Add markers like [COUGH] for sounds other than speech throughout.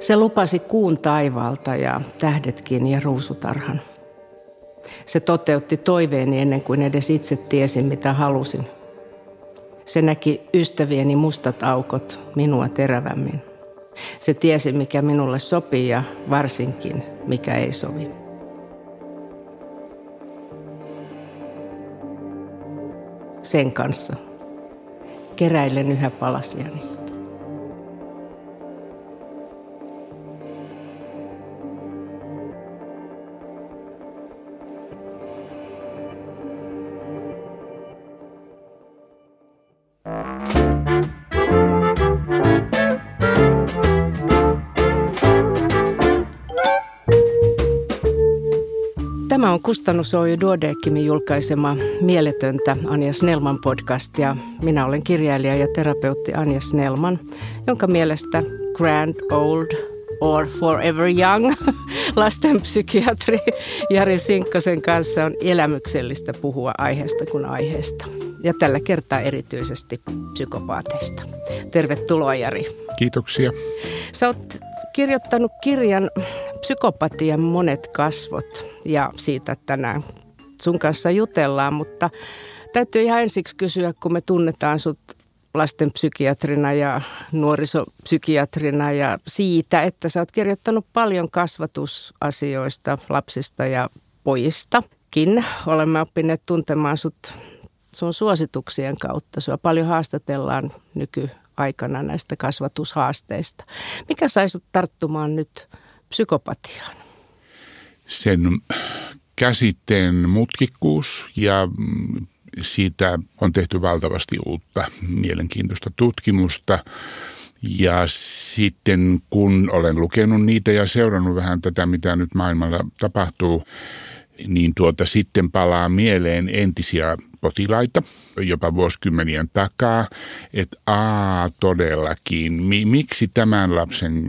Se lupasi kuun taivaalta ja tähdetkin ja ruusutarhan. Se toteutti toiveeni ennen kuin edes itse tiesin, mitä halusin. Se näki ystävieni mustat aukot minua terävämmin. Se tiesi, mikä minulle sopii ja varsinkin, mikä ei sovi. Sen kanssa keräilen yhä palasiani. Kustannus Oy Duodeckimin julkaisema Mieletöntä Anja Snellman podcast ja minä olen kirjailija ja terapeutti Anja Snellman, jonka mielestä Grand Old or Forever Young [LAUGHS] lastenpsykiatri Jari Sinkkosen kanssa on elämyksellistä puhua aiheesta kuin aiheesta. Ja tällä kertaa erityisesti psykopaateista. Tervetuloa Jari. Kiitoksia. Sä oot kirjoittanut kirjan Psykopatian monet kasvot ja siitä tänään sun kanssa jutellaan, mutta täytyy ihan ensiksi kysyä, kun me tunnetaan sut lastenpsykiatrina ja nuorisopsykiatrina ja siitä, että sä oot kirjoittanut paljon kasvatusasioista lapsista ja pojistakin. Olemme oppineet tuntemaan sut sun suosituksien kautta. Sua paljon haastatellaan nykyaikana näistä kasvatushaasteista. Mikä sai sut tarttumaan nyt psykopatiaan? Sen käsitteen mutkikkuus ja siitä on tehty valtavasti uutta mielenkiintoista tutkimusta. Ja sitten kun olen lukenut niitä ja seurannut vähän tätä, mitä nyt maailmalla tapahtuu, niin tuota sitten palaa mieleen entisiä potilaita jopa vuosikymmenien takaa, että aa todellakin, mi, miksi tämän lapsen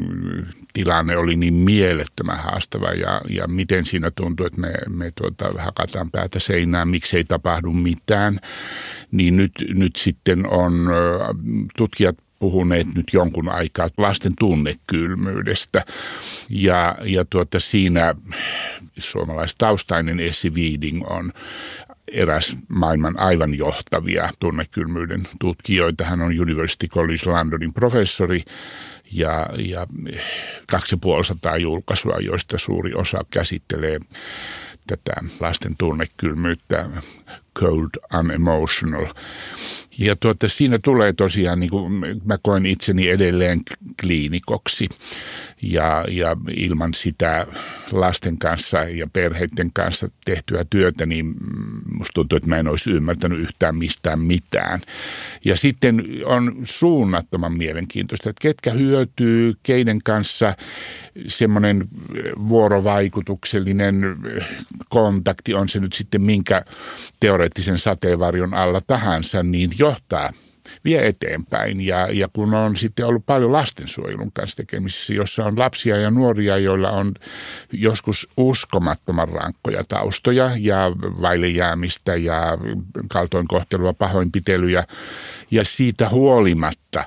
tilanne oli niin mielettömän haastava ja, ja miten siinä tuntuu, että me, me tuota, hakataan päätä seinään, miksi ei tapahdu mitään, niin nyt, nyt sitten on tutkijat puhuneet nyt jonkun aikaa lasten tunnekylmyydestä. Ja, ja tuota, siinä suomalaistaustainen Essi Viiding on eräs maailman aivan johtavia tunnekylmyyden tutkijoita. Hän on University College Londonin professori ja, ja kaksi ja julkaisua, joista suuri osa käsittelee tätä lasten tunnekylmyyttä, cold unemotional. Ja tuota, siinä tulee tosiaan, niin kuin mä koen itseni edelleen kliinikoksi ja, ja ilman sitä lasten kanssa ja perheiden kanssa tehtyä työtä, niin musta tuntuu, että mä en olisi ymmärtänyt yhtään mistään mitään. Ja sitten on suunnattoman mielenkiintoista, että ketkä hyötyy, keiden kanssa semmoinen vuorovaikutuksellinen kontakti, on se nyt sitten minkä teoreettisen sateenvarjon alla tahansa, niin johtaa vie eteenpäin. Ja, ja kun on sitten ollut paljon lastensuojelun kanssa tekemisissä, jossa on lapsia ja nuoria, joilla on joskus uskomattoman rankkoja taustoja ja vaille jäämistä ja kaltoinkohtelua, pahoinpitelyjä. Ja siitä huolimatta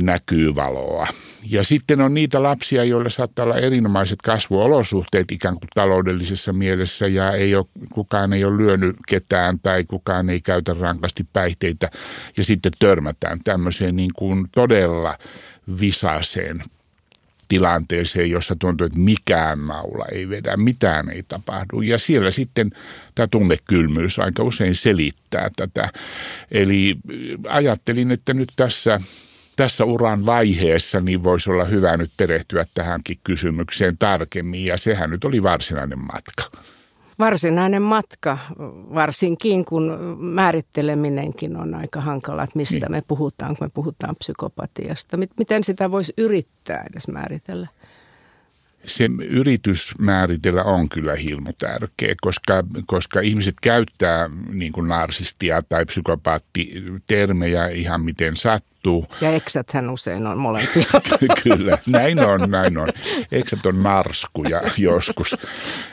näkyy valoa. Ja sitten on niitä lapsia, joilla saattaa olla erinomaiset kasvuolosuhteet ikään kuin taloudellisessa mielessä ja ei ole, kukaan ei ole lyönyt ketään tai kukaan ei käytä rankasti päihteitä ja sitten törmätään tämmöiseen niin kuin todella visaseen tilanteeseen, jossa tuntuu, että mikään naula ei vedä, mitään ei tapahdu. Ja siellä sitten tämä tunnekylmyys aika usein selittää tätä. Eli ajattelin, että nyt tässä tässä uran vaiheessa niin voisi olla hyvä nyt perehtyä tähänkin kysymykseen tarkemmin ja sehän nyt oli varsinainen matka. Varsinainen matka, varsinkin kun määritteleminenkin on aika hankala, että mistä niin. me puhutaan, kun me puhutaan psykopatiasta. Miten sitä voisi yrittää edes määritellä? se yritys määritellä on kyllä hilmo tärkeä, koska, koska ihmiset käyttää niin kuin narsistia tai psykopaattitermejä ihan miten sattuu tapahtuu. Ja eksäthän usein on molempia. [LAUGHS] Kyllä, näin on, näin on. Eksät on narskuja joskus,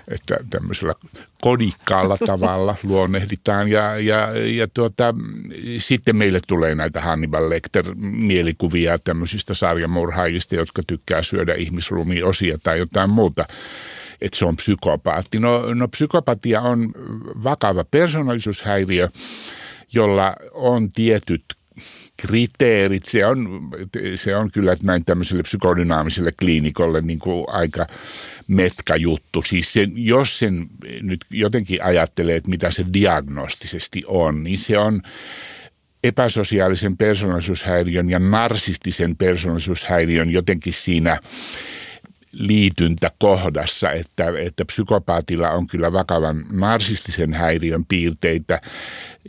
että tämmöisellä kodikkaalla tavalla luonnehditaan. Ja, ja, ja tuota, sitten meille tulee näitä Hannibal Lecter-mielikuvia tämmöisistä sarjamurhaajista, jotka tykkää syödä ihmisrumiosia tai jotain muuta että se on psykopaatti. No, no psykopatia on vakava persoonallisuushäiriö, jolla on tietyt kriteerit. Se on, se on kyllä näin tämmöiselle psykodynaamiselle kliinikolle niin kuin aika metka juttu. Siis sen, jos sen nyt jotenkin ajattelee, että mitä se diagnostisesti on, niin se on epäsosiaalisen persoonallisuushäiriön ja narsistisen persoonallisuushäiriön jotenkin siinä liityntäkohdassa, että, että psykopaatilla on kyllä vakavan narsistisen häiriön piirteitä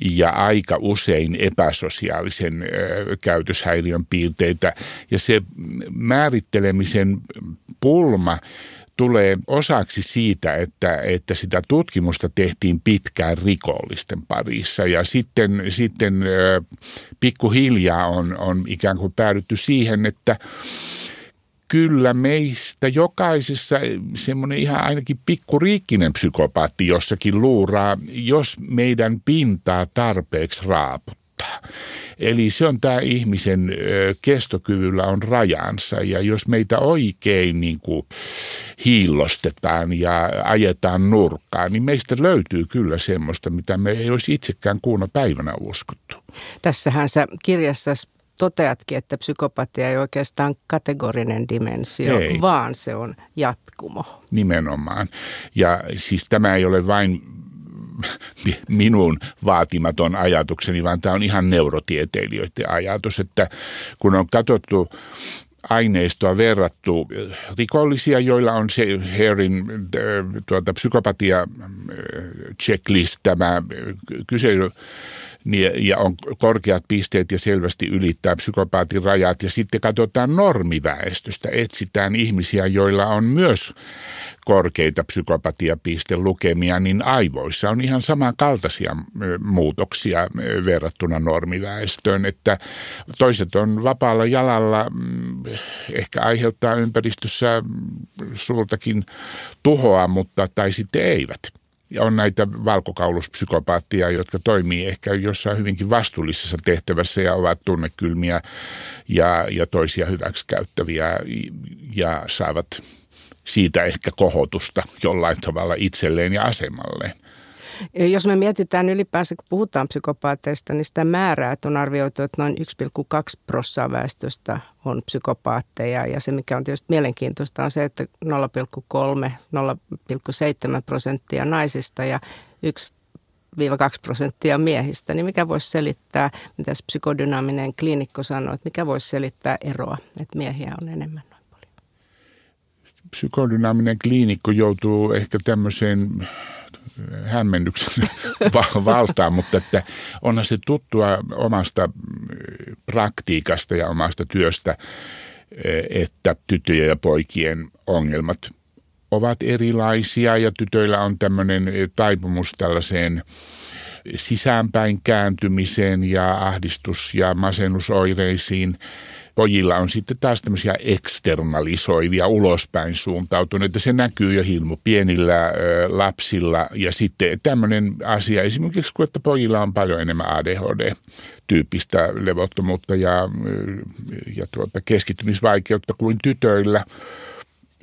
ja aika usein epäsosiaalisen ö, käytöshäiriön piirteitä. Ja se määrittelemisen pulma tulee osaksi siitä, että, että sitä tutkimusta tehtiin pitkään rikollisten parissa ja sitten, sitten pikkuhiljaa on, on ikään kuin päädytty siihen, että kyllä meistä jokaisessa semmoinen ihan ainakin pikkuriikkinen psykopaatti jossakin luuraa, jos meidän pintaa tarpeeksi raaputtaa. Eli se on tämä ihmisen kestokyvyllä on rajansa ja jos meitä oikein niin kuin hiillostetaan ja ajetaan nurkkaan, niin meistä löytyy kyllä semmoista, mitä me ei olisi itsekään kuuna päivänä uskottu. Tässähän sä kirjassa toteatkin, että psykopatia ei oikeastaan kategorinen dimensio, ei. vaan se on jatkumo. Nimenomaan. Ja siis tämä ei ole vain minun vaatimaton ajatukseni, vaan tämä on ihan neurotieteilijöiden ajatus, että kun on katsottu aineistoa verrattu rikollisia, joilla on se Herin tuota, psykopatia checklist, tämä kysely niin, ja on korkeat pisteet ja selvästi ylittää psykopaatin rajat. Ja sitten katsotaan normiväestöstä, etsitään ihmisiä, joilla on myös korkeita psykopatiapistelukemia, niin aivoissa on ihan samankaltaisia muutoksia verrattuna normiväestöön, että toiset on vapaalla jalalla, ehkä aiheuttaa ympäristössä suurtakin tuhoa, mutta tai sitten eivät. Ja on näitä valkokauluspsykopaattia, jotka toimii ehkä jossain hyvinkin vastuullisessa tehtävässä ja ovat tunnekylmiä ja, ja toisia hyväksikäyttäviä ja saavat siitä ehkä kohotusta jollain tavalla itselleen ja asemalleen. Jos me mietitään ylipäänsä, kun puhutaan psykopaateista, niin sitä määrää, että on arvioitu, että noin 1,2 prosenttia väestöstä on psykopaatteja. Ja se, mikä on tietysti mielenkiintoista, on se, että 0,3-0,7 prosenttia naisista ja 1 2 prosenttia miehistä, niin mikä voisi selittää, mitä psykodynaaminen kliinikko sanoo, että mikä voisi selittää eroa, että miehiä on enemmän noin paljon? Psykodynaaminen kliinikko joutuu ehkä tämmöiseen hämmennyksen [LAUGHS] valtaan, mutta että onhan se tuttua omasta praktiikasta ja omasta työstä, että tyttöjen ja poikien ongelmat ovat erilaisia ja tytöillä on tämmöinen taipumus tällaiseen sisäänpäin kääntymiseen ja ahdistus- ja masennusoireisiin – pojilla on sitten taas tämmöisiä eksternalisoivia, ulospäin suuntautuneita. Se näkyy jo hilmu pienillä lapsilla. Ja sitten tämmöinen asia esimerkiksi, kun että pojilla on paljon enemmän ADHD-tyyppistä levottomuutta ja, ja tuota, keskittymisvaikeutta kuin tytöillä.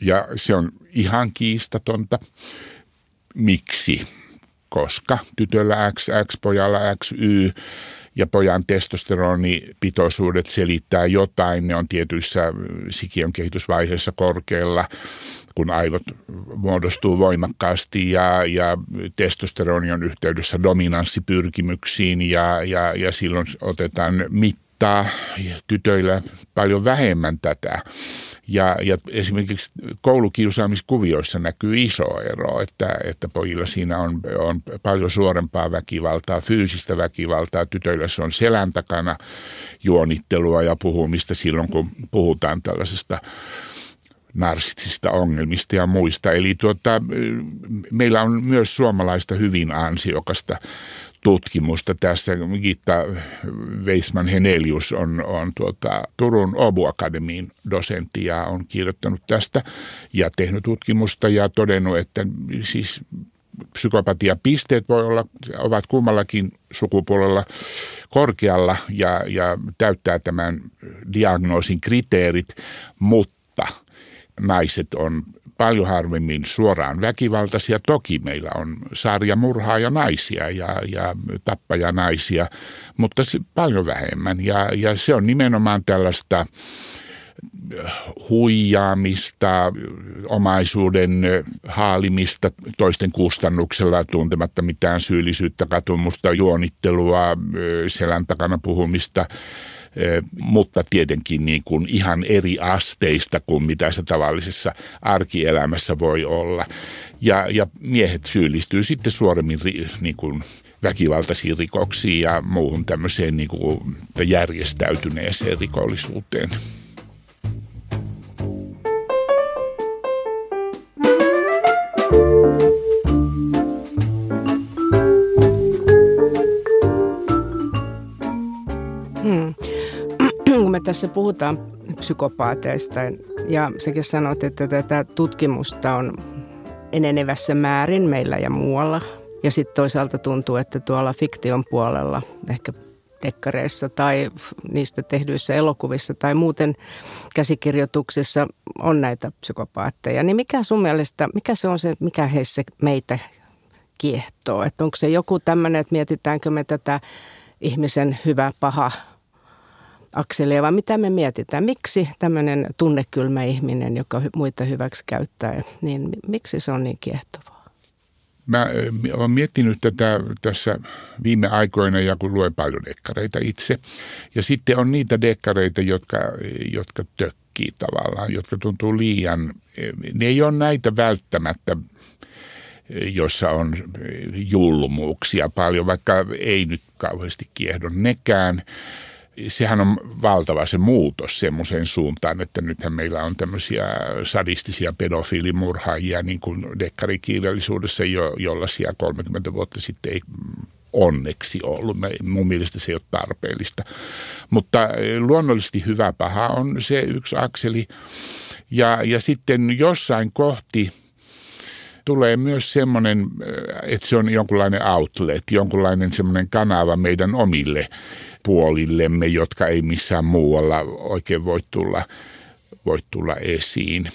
Ja se on ihan kiistatonta. Miksi? Koska tytöllä X, X, pojalla XY ja pojan testosteronipitoisuudet selittää jotain. Ne on tietyissä sikiön kehitysvaiheissa korkealla, kun aivot muodostuu voimakkaasti ja, ja testosteroni on yhteydessä dominanssipyrkimyksiin ja, ja, ja silloin otetaan mit harrastaa tytöillä paljon vähemmän tätä. Ja, ja esimerkiksi koulukiusaamiskuvioissa näkyy iso ero, että, että pojilla siinä on, on paljon suorempaa väkivaltaa, fyysistä väkivaltaa. Tytöillä se on selän takana juonittelua ja puhumista silloin, kun puhutaan tällaisesta narsistisista ongelmista ja muista. Eli tuota, meillä on myös suomalaista hyvin ansiokasta tutkimusta tässä. Gitta Weisman Henelius on, on tuota, Turun Obu Akademiin dosentti ja on kirjoittanut tästä ja tehnyt tutkimusta ja todennut, että siis psykopatiapisteet voi olla, ovat kummallakin sukupuolella korkealla ja, ja täyttää tämän diagnoosin kriteerit, mutta naiset on paljon harvemmin suoraan väkivaltaisia. Toki meillä on sarja murhaa ja naisia ja, ja tappaja naisia, mutta se paljon vähemmän. Ja, ja se on nimenomaan tällaista huijaamista, omaisuuden haalimista toisten kustannuksella tuntematta mitään syyllisyyttä, katumusta, juonittelua, selän takana puhumista, mutta tietenkin niin kuin ihan eri asteista kuin mitä se tavallisessa arkielämässä voi olla. Ja, ja miehet syyllistyy sitten suoremmin niin kuin väkivaltaisiin rikoksiin ja muuhun tämmöiseen niin kuin järjestäytyneeseen rikollisuuteen. Tässä puhutaan psykopaateista ja sekin sanot, että tätä tutkimusta on enenevässä määrin meillä ja muualla. Ja sitten toisaalta tuntuu, että tuolla fiktion puolella, ehkä dekkareissa tai niistä tehdyissä elokuvissa tai muuten käsikirjoituksissa on näitä psykopaatteja. Niin mikä sun mielestä, mikä se on se, mikä heissä meitä kiehtoo? Että onko se joku tämmöinen, että mietitäänkö me tätä ihmisen hyvä, paha akselia, vaan mitä me mietitään. Miksi tämmöinen tunnekylmä ihminen, joka muita hyväksi käyttää, niin miksi se on niin kiehtovaa? Mä olen miettinyt tätä tässä viime aikoina ja kun luen paljon dekkareita itse. Ja sitten on niitä dekkareita, jotka, jotka tökkii tavallaan, jotka tuntuu liian, ne ei ole näitä välttämättä jossa on julmuuksia paljon, vaikka ei nyt kauheasti kiehdo nekään sehän on valtava se muutos semmoiseen suuntaan, että nythän meillä on tämmöisiä sadistisia pedofiilimurhaajia niin kuin dekkarikirjallisuudessa, jo, jollaisia 30 vuotta sitten ei onneksi ollut. Mun mielestä se ei ole tarpeellista. Mutta luonnollisesti hyvä paha on se yksi akseli. Ja, ja sitten jossain kohti tulee myös semmoinen, että se on jonkunlainen outlet, jonkunlainen semmoinen kanava meidän omille puolillemme, jotka ei missään muualla oikein voi tulla voi tulla esiin.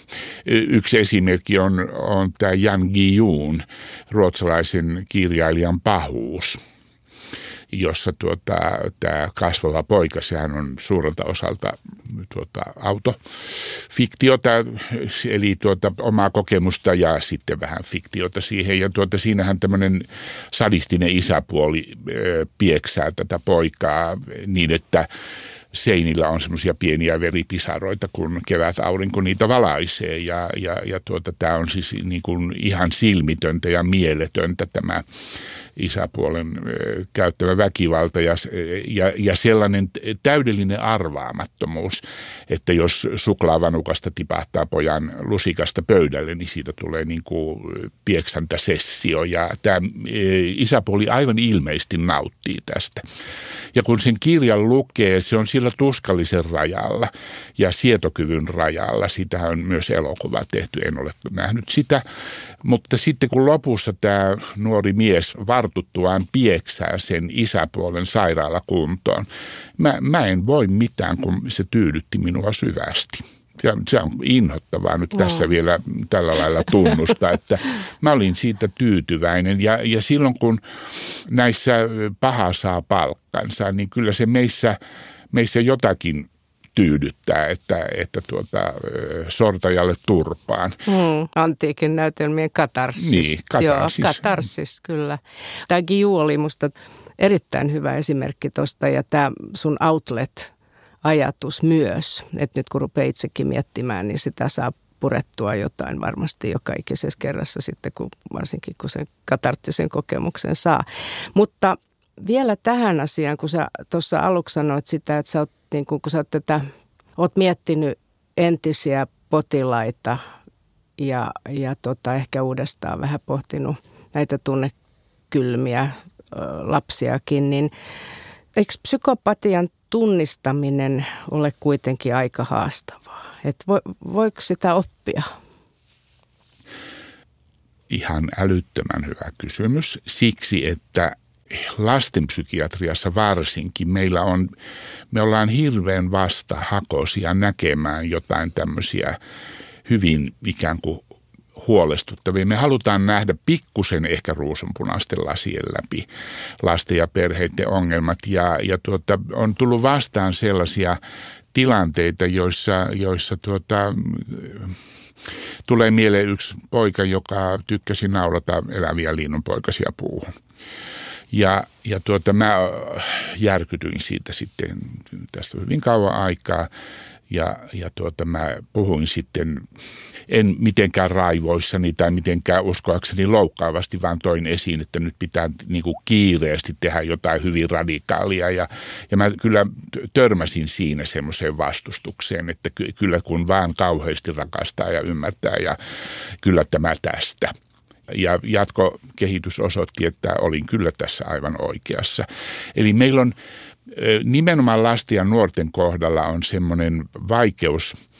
Yksi esimerkki on, on tämä Jan Guillaume, ruotsalaisen kirjailijan pahuus jossa tuota, tämä kasvava poika, sehän on suurelta osalta tuota, autofiktiota, eli tuota, omaa kokemusta ja sitten vähän fiktiota siihen. Ja tuota, siinähän tämmöinen sadistinen isäpuoli pieksää tätä poikaa niin, että seinillä on semmoisia pieniä veripisaroita, kun kevät aurinko niitä valaisee. Ja, ja, ja tuota, tämä on siis niin kuin ihan silmitöntä ja mieletöntä tämä isäpuolen käyttämä väkivalta ja, ja, ja sellainen täydellinen arvaamattomuus, että jos suklaavanukasta tipahtaa pojan lusikasta pöydälle, niin siitä tulee niin kuin sessio ja tämä isäpuoli aivan ilmeisesti nauttii tästä. Ja kun sen kirjan lukee, se on sillä tuskallisen rajalla ja sietokyvyn rajalla. Sitähän on myös elokuva tehty, en ole nähnyt sitä. Mutta sitten kun lopussa tämä nuori mies vartuttuaan pieksää sen isäpuolen sairaalakuntoon, mä, mä en voi mitään, kun se tyydytti minua syvästi. Ja se on inhottavaa nyt tässä no. vielä tällä lailla tunnusta, [LAUGHS] että mä olin siitä tyytyväinen. Ja, ja silloin kun näissä paha saa palkkansa, niin kyllä se meissä, meissä jotakin tyydyttää, että, että tuota, sortajalle turpaan. Mm, antiikin näytelmien katarsis. Niin, katarsis. Joo, katarsis, kyllä. Tämä Giu oli musta erittäin hyvä esimerkki tuosta ja tämä sun outlet ajatus myös, että nyt kun rupeaa itsekin miettimään, niin sitä saa purettua jotain varmasti joka ikisessä kerrassa sitten, kun, varsinkin kun sen katarttisen kokemuksen saa. Mutta vielä tähän asiaan, kun sä tuossa aluksi sanoit sitä, että sä oot, niin kun, kun sä oot, tätä, oot miettinyt entisiä potilaita ja, ja tota, ehkä uudestaan vähän pohtinut näitä tunnekylmiä lapsiakin, niin eikö psykopatian tunnistaminen ole kuitenkin aika haastavaa? Et vo, voiko sitä oppia? Ihan älyttömän hyvä kysymys siksi, että lastenpsykiatriassa varsinkin meillä on, me ollaan hirveän vastahakoisia näkemään jotain tämmöisiä hyvin ikään kuin huolestuttavia. Me halutaan nähdä pikkusen ehkä ruusunpunaisten lasien läpi lasten ja perheiden ongelmat ja, ja tuota, on tullut vastaan sellaisia tilanteita, joissa, joissa tuota, tulee mieleen yksi poika, joka tykkäsi naurata eläviä linnunpoikasia puuhun. Ja, ja tuota, mä järkytyin siitä sitten tästä hyvin kauan aikaa. Ja, ja tuota, mä puhuin sitten, en mitenkään raivoissani tai mitenkään uskoakseni loukkaavasti, vaan toin esiin, että nyt pitää niin kuin kiireesti tehdä jotain hyvin radikaalia. Ja, ja mä kyllä törmäsin siinä semmoiseen vastustukseen, että ky, kyllä kun vaan kauheasti rakastaa ja ymmärtää ja kyllä tämä tästä – ja jatkokehitys osoitti, että olin kyllä tässä aivan oikeassa. Eli meillä on nimenomaan lasten ja nuorten kohdalla on semmoinen vaikeus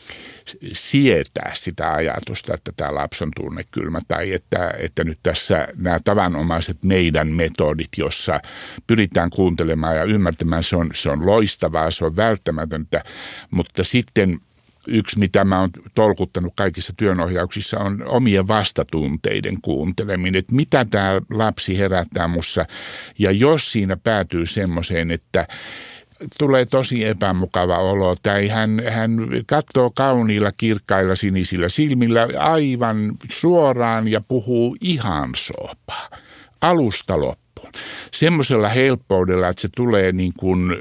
sietää sitä ajatusta, että tämä lapsi on tunnekylmä tai että, että nyt tässä nämä tavanomaiset meidän metodit, jossa pyritään kuuntelemaan ja ymmärtämään, se on, se on loistavaa, se on välttämätöntä, mutta sitten yksi, mitä mä oon tolkuttanut kaikissa työnohjauksissa, on omien vastatunteiden kuunteleminen. Että mitä tämä lapsi herättää mussa. Ja jos siinä päätyy semmoiseen, että tulee tosi epämukava olo, tai hän, hän katsoo kauniilla, kirkkailla, sinisillä silmillä aivan suoraan ja puhuu ihan soopaa. Alusta loppuun. Semmoisella helppoudella, että se tulee niin kuin,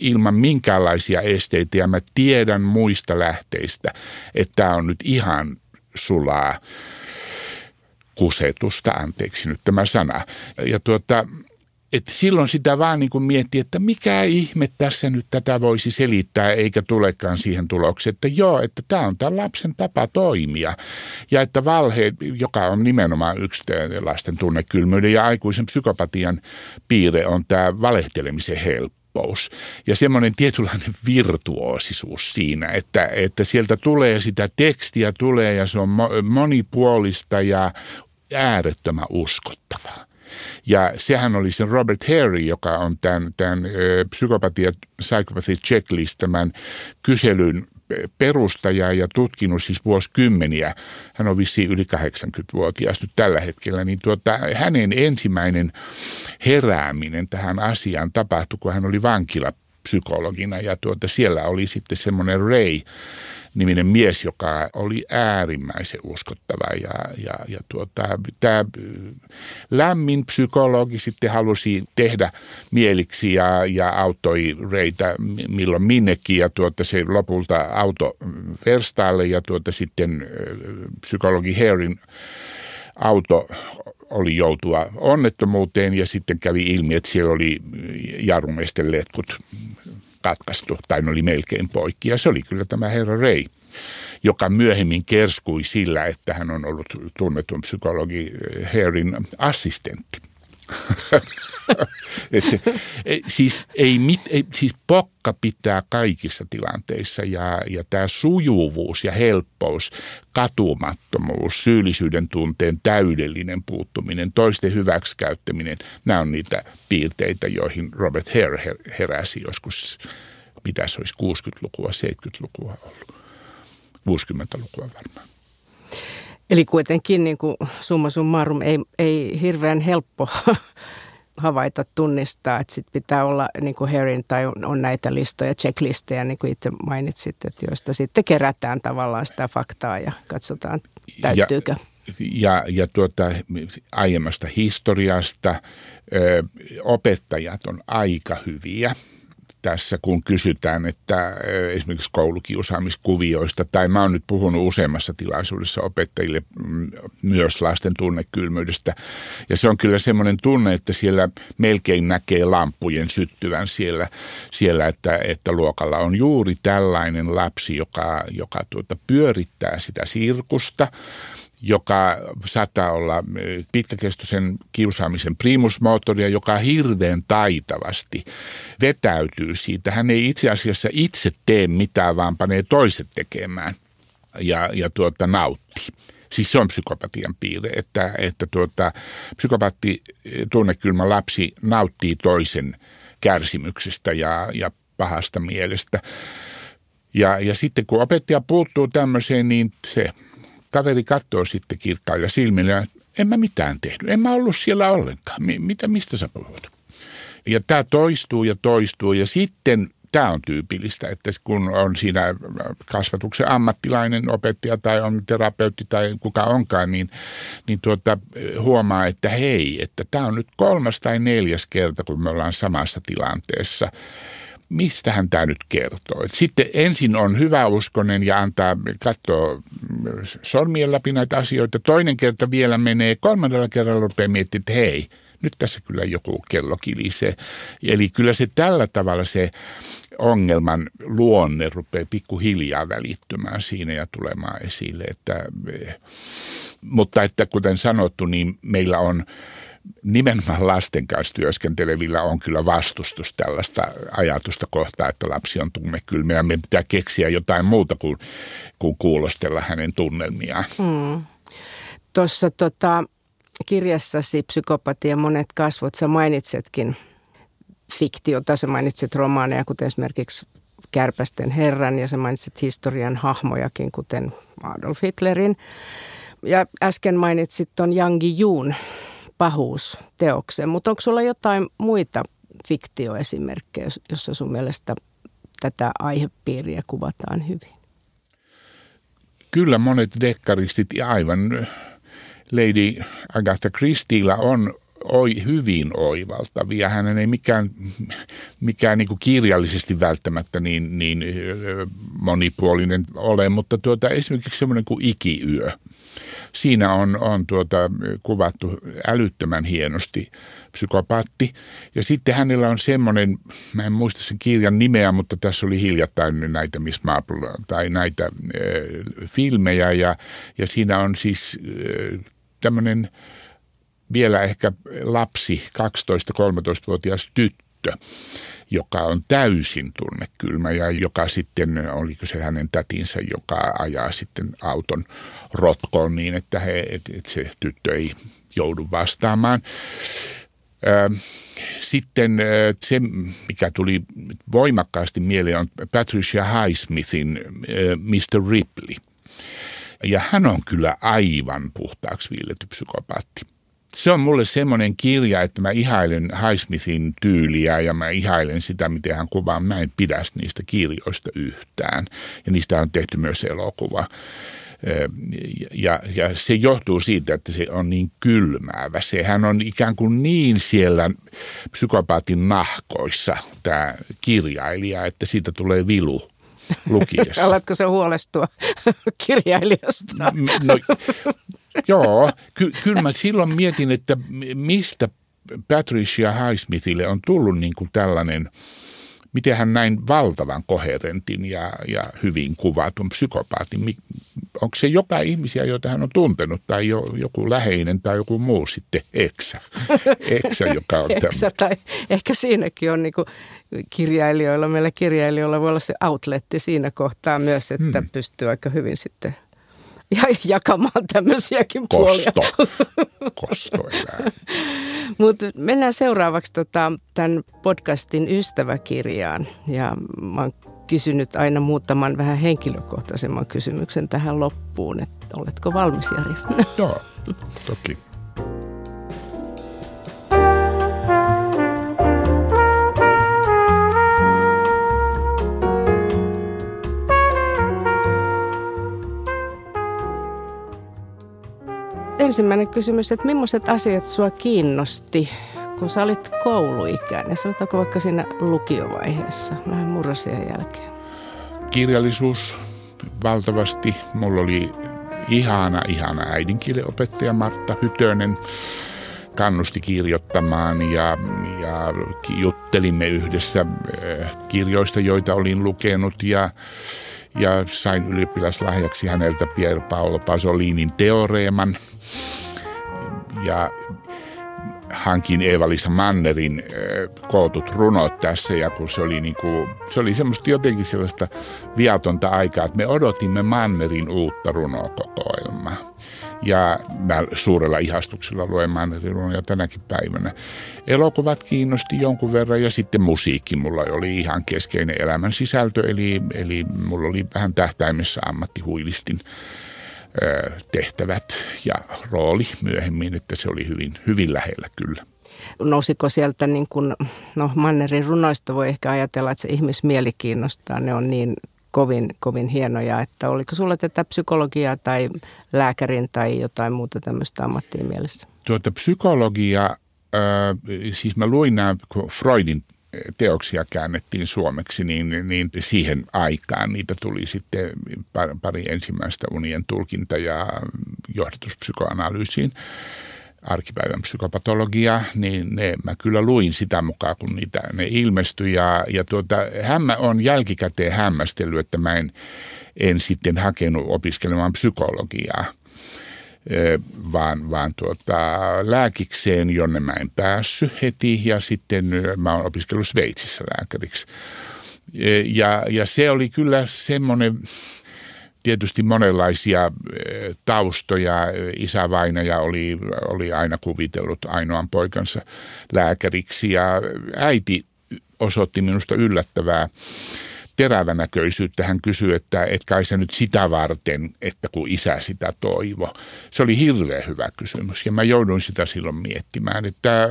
ilman minkäänlaisia esteitä ja mä tiedän muista lähteistä, että tämä on nyt ihan sulaa kusetusta, anteeksi nyt tämä sana. Ja tuota, että silloin sitä vaan niin kuin miettii, että mikä ihme tässä nyt tätä voisi selittää, eikä tulekaan siihen tulokseen, että joo, että tämä on tämän lapsen tapa toimia. Ja että valhe, joka on nimenomaan yksi lasten tunnekylmyyden ja aikuisen psykopatian piirre, on tämä valehtelemisen helppous. Ja semmoinen tietynlainen virtuosisuus siinä, että, että sieltä tulee sitä tekstiä tulee ja se on monipuolista ja äärettömän uskottavaa. Ja sehän oli se Robert Harry, joka on tämän, tämän psykopatia psychopathy checklist, tämän kyselyn perustaja ja tutkinut siis vuosikymmeniä. Hän on vissiin yli 80-vuotias nyt tällä hetkellä. Niin tuota, hänen ensimmäinen herääminen tähän asiaan tapahtui, kun hän oli vankilapsykologina ja tuota, siellä oli sitten semmoinen Ray, niminen mies, joka oli äärimmäisen uskottava. Ja, ja, ja tuota, tämä lämmin psykologi sitten halusi tehdä mieliksi ja, ja auttoi Reitä milloin minnekin. Ja tuota, se lopulta auto verstaalle ja tuota, sitten psykologi Herin auto oli joutua onnettomuuteen ja sitten kävi ilmi, että siellä oli jarrumeisten letkut katkaistu, tai ne oli melkein poikki. Ja se oli kyllä tämä herra Ray, joka myöhemmin kerskui sillä, että hän on ollut tunnetun psykologi Herin assistentti. [LAUGHS] että, siis, ei mit, ei, siis pokka pitää kaikissa tilanteissa ja, ja tämä sujuvuus ja helppous, katumattomuus, syyllisyyden tunteen täydellinen puuttuminen, toisten hyväksikäyttäminen, nämä on niitä piirteitä, joihin Robert Hare heräsi joskus, mitä se olisi 60-lukua, 70-lukua ollut, 60-lukua varmaan. Eli kuitenkin niin kuin summa summarum ei, ei hirveän helppo [LAUGHS] havaita, tunnistaa, että sit pitää olla niin kuin Herin tai on, on näitä listoja, checklistejä, niin kuin itse mainitsit, että joista sitten kerätään tavallaan sitä faktaa ja katsotaan, täyttyykö. Ja, ja, ja tuota, aiemmasta historiasta ö, opettajat on aika hyviä tässä, kun kysytään, että esimerkiksi koulukiusaamiskuvioista, tai mä oon nyt puhunut useammassa tilaisuudessa opettajille mm, myös lasten tunnekylmyydestä, ja se on kyllä semmoinen tunne, että siellä melkein näkee lampujen syttyvän siellä, siellä että, että luokalla on juuri tällainen lapsi, joka, joka tuota pyörittää sitä sirkusta, joka saattaa olla pitkäkestoisen kiusaamisen primusmoottoria, joka hirveän taitavasti vetäytyy siitä. Hän ei itse asiassa itse tee mitään, vaan panee toiset tekemään ja, ja tuota, nauttii. Siis se on psykopatian piirre, että, että tuota, psykopatti tunnekylmä lapsi nauttii toisen kärsimyksestä ja, ja pahasta mielestä. Ja, ja sitten kun opettaja puuttuu tämmöiseen, niin se kaveri katsoo sitten kirkkailla silmillä, en mä mitään tehnyt, en mä ollut siellä ollenkaan, mitä, mistä sä puhut? Ja tämä toistuu ja toistuu ja sitten tämä on tyypillistä, että kun on siinä kasvatuksen ammattilainen opettaja tai on terapeutti tai kuka onkaan, niin, niin tuota, huomaa, että hei, että tämä on nyt kolmas tai neljäs kerta, kun me ollaan samassa tilanteessa mistähän tämä nyt kertoo. Et sitten ensin on hyvä uskonen ja antaa katsoa sormien läpi näitä asioita. Toinen kerta vielä menee, kolmannella kerralla rupeaa miettimään, että hei, nyt tässä kyllä joku kello kilisee. Eli kyllä se tällä tavalla se ongelman luonne rupeaa pikkuhiljaa välittymään siinä ja tulemaan esille. Että, mutta että kuten sanottu, niin meillä on nimenomaan lasten kanssa työskentelevillä on kyllä vastustus tällaista ajatusta kohtaa, että lapsi on tummekylmä ja meidän pitää keksiä jotain muuta kuin, kuin kuulostella hänen tunnelmiaan. Hmm. Tuossa tota, kirjassasi Psykopatia monet kasvot, sä mainitsetkin fiktiota, sä mainitset romaaneja, kuten esimerkiksi Kärpästen herran ja sä mainitset historian hahmojakin, kuten Adolf Hitlerin. Ja äsken mainitsit tuon Yang Juun pahuusteoksen, mutta onko sulla jotain muita fiktioesimerkkejä, jossa sun mielestä tätä aihepiiriä kuvataan hyvin? Kyllä monet dekkaristit ja aivan Lady Agatha Christiellä on oi, hyvin oivaltavia. Hän ei mikään, mikään niin kuin kirjallisesti välttämättä niin, niin monipuolinen ole, mutta tuota, esimerkiksi semmoinen kuin ikiyö. Siinä on, on tuota, kuvattu älyttömän hienosti psykopaatti. Ja sitten hänellä on semmoinen, mä en muista sen kirjan nimeä, mutta tässä oli hiljattain näitä Miss Marple tai näitä äh, filmejä ja, ja siinä on siis äh, tämmöinen vielä ehkä lapsi, 12-13-vuotias tyttö, joka on täysin tunnekylmä ja joka sitten, oliko se hänen tätinsä, joka ajaa sitten auton rotkoon niin, että, he, että, että se tyttö ei joudu vastaamaan. Sitten se, mikä tuli voimakkaasti mieleen, on Patricia Highsmithin Mr. Ripley – ja hän on kyllä aivan puhtaaksi viilletty psykopaatti. Se on mulle semmoinen kirja, että mä ihailen Highsmithin tyyliä ja mä ihailen sitä, miten hän kuvaa. Mä en pidä niistä kirjoista yhtään. Ja niistä on tehty myös elokuva. Ja, ja se johtuu siitä, että se on niin kylmäävä. Sehän on ikään kuin niin siellä psykopaatin nahkoissa, tämä kirjailija, että siitä tulee vilu lukiessa. [LAUGHS] Alatko se huolestua [LAUGHS] kirjailijasta? No, no, joo, ky- kyllä mä silloin mietin, että mistä Patricia Highsmithille on tullut niin kuin tällainen, miten hän näin valtavan koherentin ja, ja hyvin kuvatun psykopaatin. Onko se joka ihmisiä, joita hän on tuntenut, tai jo, joku läheinen tai joku muu sitten eksä, [LAUGHS] eksä joka on eksä, tai ehkä siinäkin on niin kirjailijoilla, meillä kirjailijoilla voi olla se outletti siinä kohtaa myös, että hmm. pystyy aika hyvin sitten ja jakamaan tämmöisiäkin Kosto. puolia. Kosto Mutta mennään seuraavaksi tota, tämän podcastin ystäväkirjaan. Ja mä oon kysynyt aina muutaman vähän henkilökohtaisemman kysymyksen tähän loppuun. Että oletko valmis, Jari? Joo, toki. Ensimmäinen kysymys, että millaiset asiat sua kiinnosti, kun sä olit kouluikäinen, sanotaanko vaikka siinä lukiovaiheessa, vähän murrosien jälkeen? Kirjallisuus valtavasti. Mulla oli ihana, ihana äidinkielen opettaja Martta Hytönen kannusti kirjoittamaan ja, ja juttelimme yhdessä eh, kirjoista, joita olin lukenut ja ja sain ylioppilaslahjaksi häneltä Pier Paolo Pasolinin teoreeman. Ja hankin Eeva-Liisa Mannerin kootut runot tässä ja kun se oli, niin kuin, se oli semmoista jotenkin sellaista viatonta aikaa, että me odotimme Mannerin uutta runokokoelmaa. Ja mä suurella ihastuksella luen Mannerin runoja tänäkin päivänä. Elokuvat kiinnosti jonkun verran ja sitten musiikki mulla oli ihan keskeinen elämän sisältö, eli, eli mulla oli vähän tähtäimessä ammattihuilistin tehtävät ja rooli myöhemmin, että se oli hyvin, hyvin lähellä kyllä. Nousiko sieltä, niin kuin, no Mannerin runoista voi ehkä ajatella, että se ihmismieli kiinnostaa, ne on niin kovin, kovin hienoja, että oliko sulla tätä psykologiaa tai lääkärin tai jotain muuta tämmöistä ammattia mielessä? Tuota psykologia, siis mä luin nämä Freudin teoksia käännettiin suomeksi, niin, niin siihen aikaan niitä tuli sitten pari ensimmäistä unien tulkinta- ja johdatuspsykoanalyysiin arkipäivän psykopatologia, niin ne, mä kyllä luin sitä mukaan, kun niitä, ne ilmestyi. Ja, ja tuota, hämmä on jälkikäteen hämmästellyt, että mä en, en sitten hakenut opiskelemaan psykologiaa – vaan, vaan tuota, lääkikseen, jonne mä en päässyt heti ja sitten mä oon opiskellut Sveitsissä lääkäriksi. Ja, ja se oli kyllä semmoinen, tietysti monenlaisia taustoja. Isä Vainaja oli, oli aina kuvitellut ainoan poikansa lääkäriksi ja äiti osoitti minusta yllättävää terävänäköisyyttä. Hän kysyi, että et kai se nyt sitä varten, että kun isä sitä toivo. Se oli hirveän hyvä kysymys ja mä jouduin sitä silloin miettimään. Että,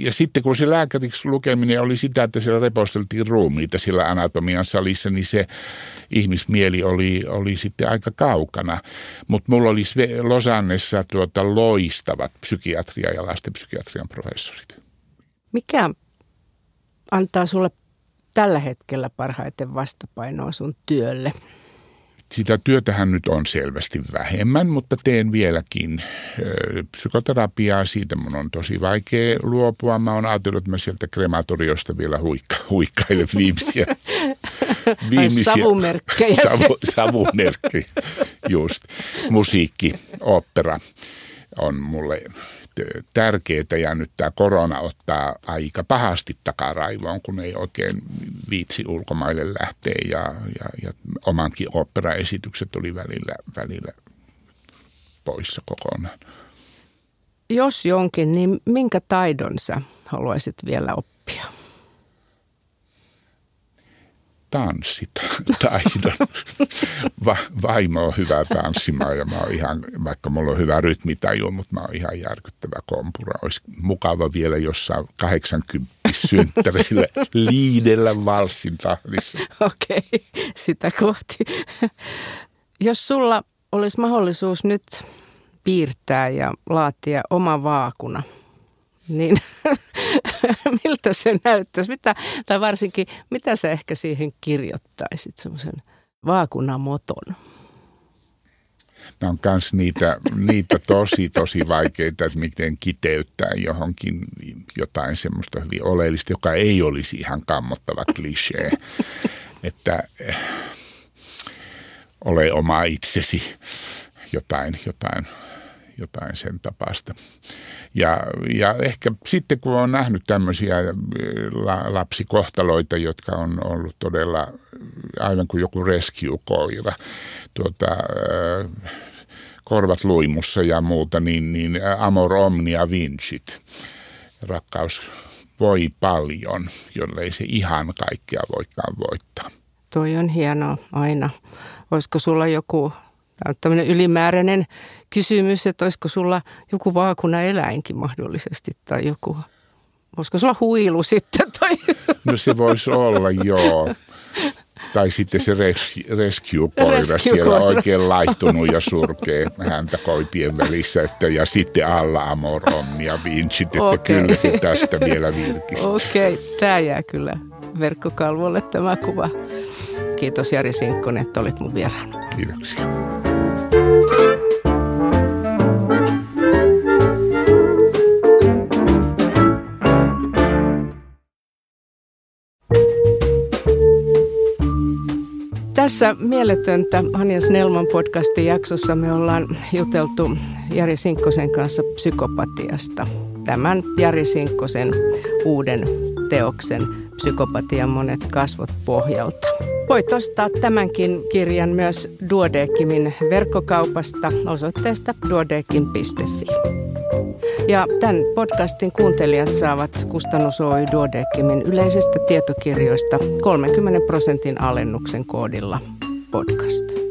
ja sitten kun se lääkäriksi lukeminen oli sitä, että siellä reposteltiin ruumiita sillä anatomian salissa, niin se ihmismieli oli, oli sitten aika kaukana. Mutta mulla oli Losannessa tuota loistavat psykiatria ja lastenpsykiatrian professorit. Mikä antaa sulle tällä hetkellä parhaiten vastapainoa sun työlle? Sitä työtähän nyt on selvästi vähemmän, mutta teen vieläkin psykoterapiaa. Siitä mun on tosi vaikea luopua. Mä oon ajatellut, että mä sieltä krematoriosta vielä huikka, [LAUGHS] huikkailen viimeisiä, viimeisiä savumerkkejä. Savu, savumerkki, just. Musiikki, opera on mulle tärkeää ja nyt tämä korona ottaa aika pahasti takaraivoon, kun ei oikein viitsi ulkomaille lähteä ja, ja, ja omankin operaesitykset oli välillä, välillä poissa kokonaan. Jos jonkin, niin minkä taidon sä haluaisit vielä oppia? Tanssitaidon. [LAUGHS] Va, vaimo on hyvä tanssimaan ja mä oon ihan, vaikka mulla on hyvä rytmitaju, mutta mä oon ihan järkyttävä kompura. Olisi mukava vielä jossain 80 synttäreillä [LAUGHS] liidellä valssin tahdissa. Okei, okay, sitä kohti. Jos sulla olisi mahdollisuus nyt piirtää ja laatia oma vaakuna – niin [LAUGHS] miltä se näyttäisi? Mitä, tai varsinkin, mitä sä ehkä siihen kirjoittaisit, semmoisen vaakunamoton? Nämä on myös niitä, niitä tosi, tosi vaikeita, että miten kiteyttää johonkin jotain semmoista hyvin oleellista, joka ei olisi ihan kammottava klisee. että eh, ole oma itsesi, jotain, jotain jotain sen tapasta. Ja, ja ehkä sitten kun on nähnyt tämmöisiä äh, lapsikohtaloita, jotka on ollut todella aivan kuin joku rescue-koira, tuota, äh, korvat luimussa ja muuta, niin, niin amor omnia vincit. Rakkaus voi paljon, jollei se ihan kaikkea voikaan voittaa. Toi on hienoa aina. Olisiko sulla joku Tämä on tämmöinen ylimääräinen kysymys, että olisiko sulla joku vaakuna eläinkin mahdollisesti tai joku, voisiko sulla huilu sitten? Tai? No se voisi olla, joo. Tai sitten se rescue-koira rescue siellä oikein laittunut ja surkee häntä koipien välissä. Että, ja sitten alla amor omnia vincit, että okay. kyllä se tästä vielä virkistä. Okei, okay. tämä jää kyllä verkkokalvolle tämä kuva. Kiitos Jari Sinkkonen, että olit mun vieraana. Kiitoksia. Tässä mieletöntä Hanja Snellman podcastin jaksossa me ollaan juteltu Jari Sinkkosen kanssa psykopatiasta. Tämän Jari Sinkkosen uuden teoksen Psykopatian monet kasvot pohjalta. Voit ostaa tämänkin kirjan myös Duodekimin verkkokaupasta osoitteesta duodekim.fi. Ja tämän podcastin kuuntelijat saavat Kustannus Oy Duodekimin yleisistä tietokirjoista 30 prosentin alennuksen koodilla podcast.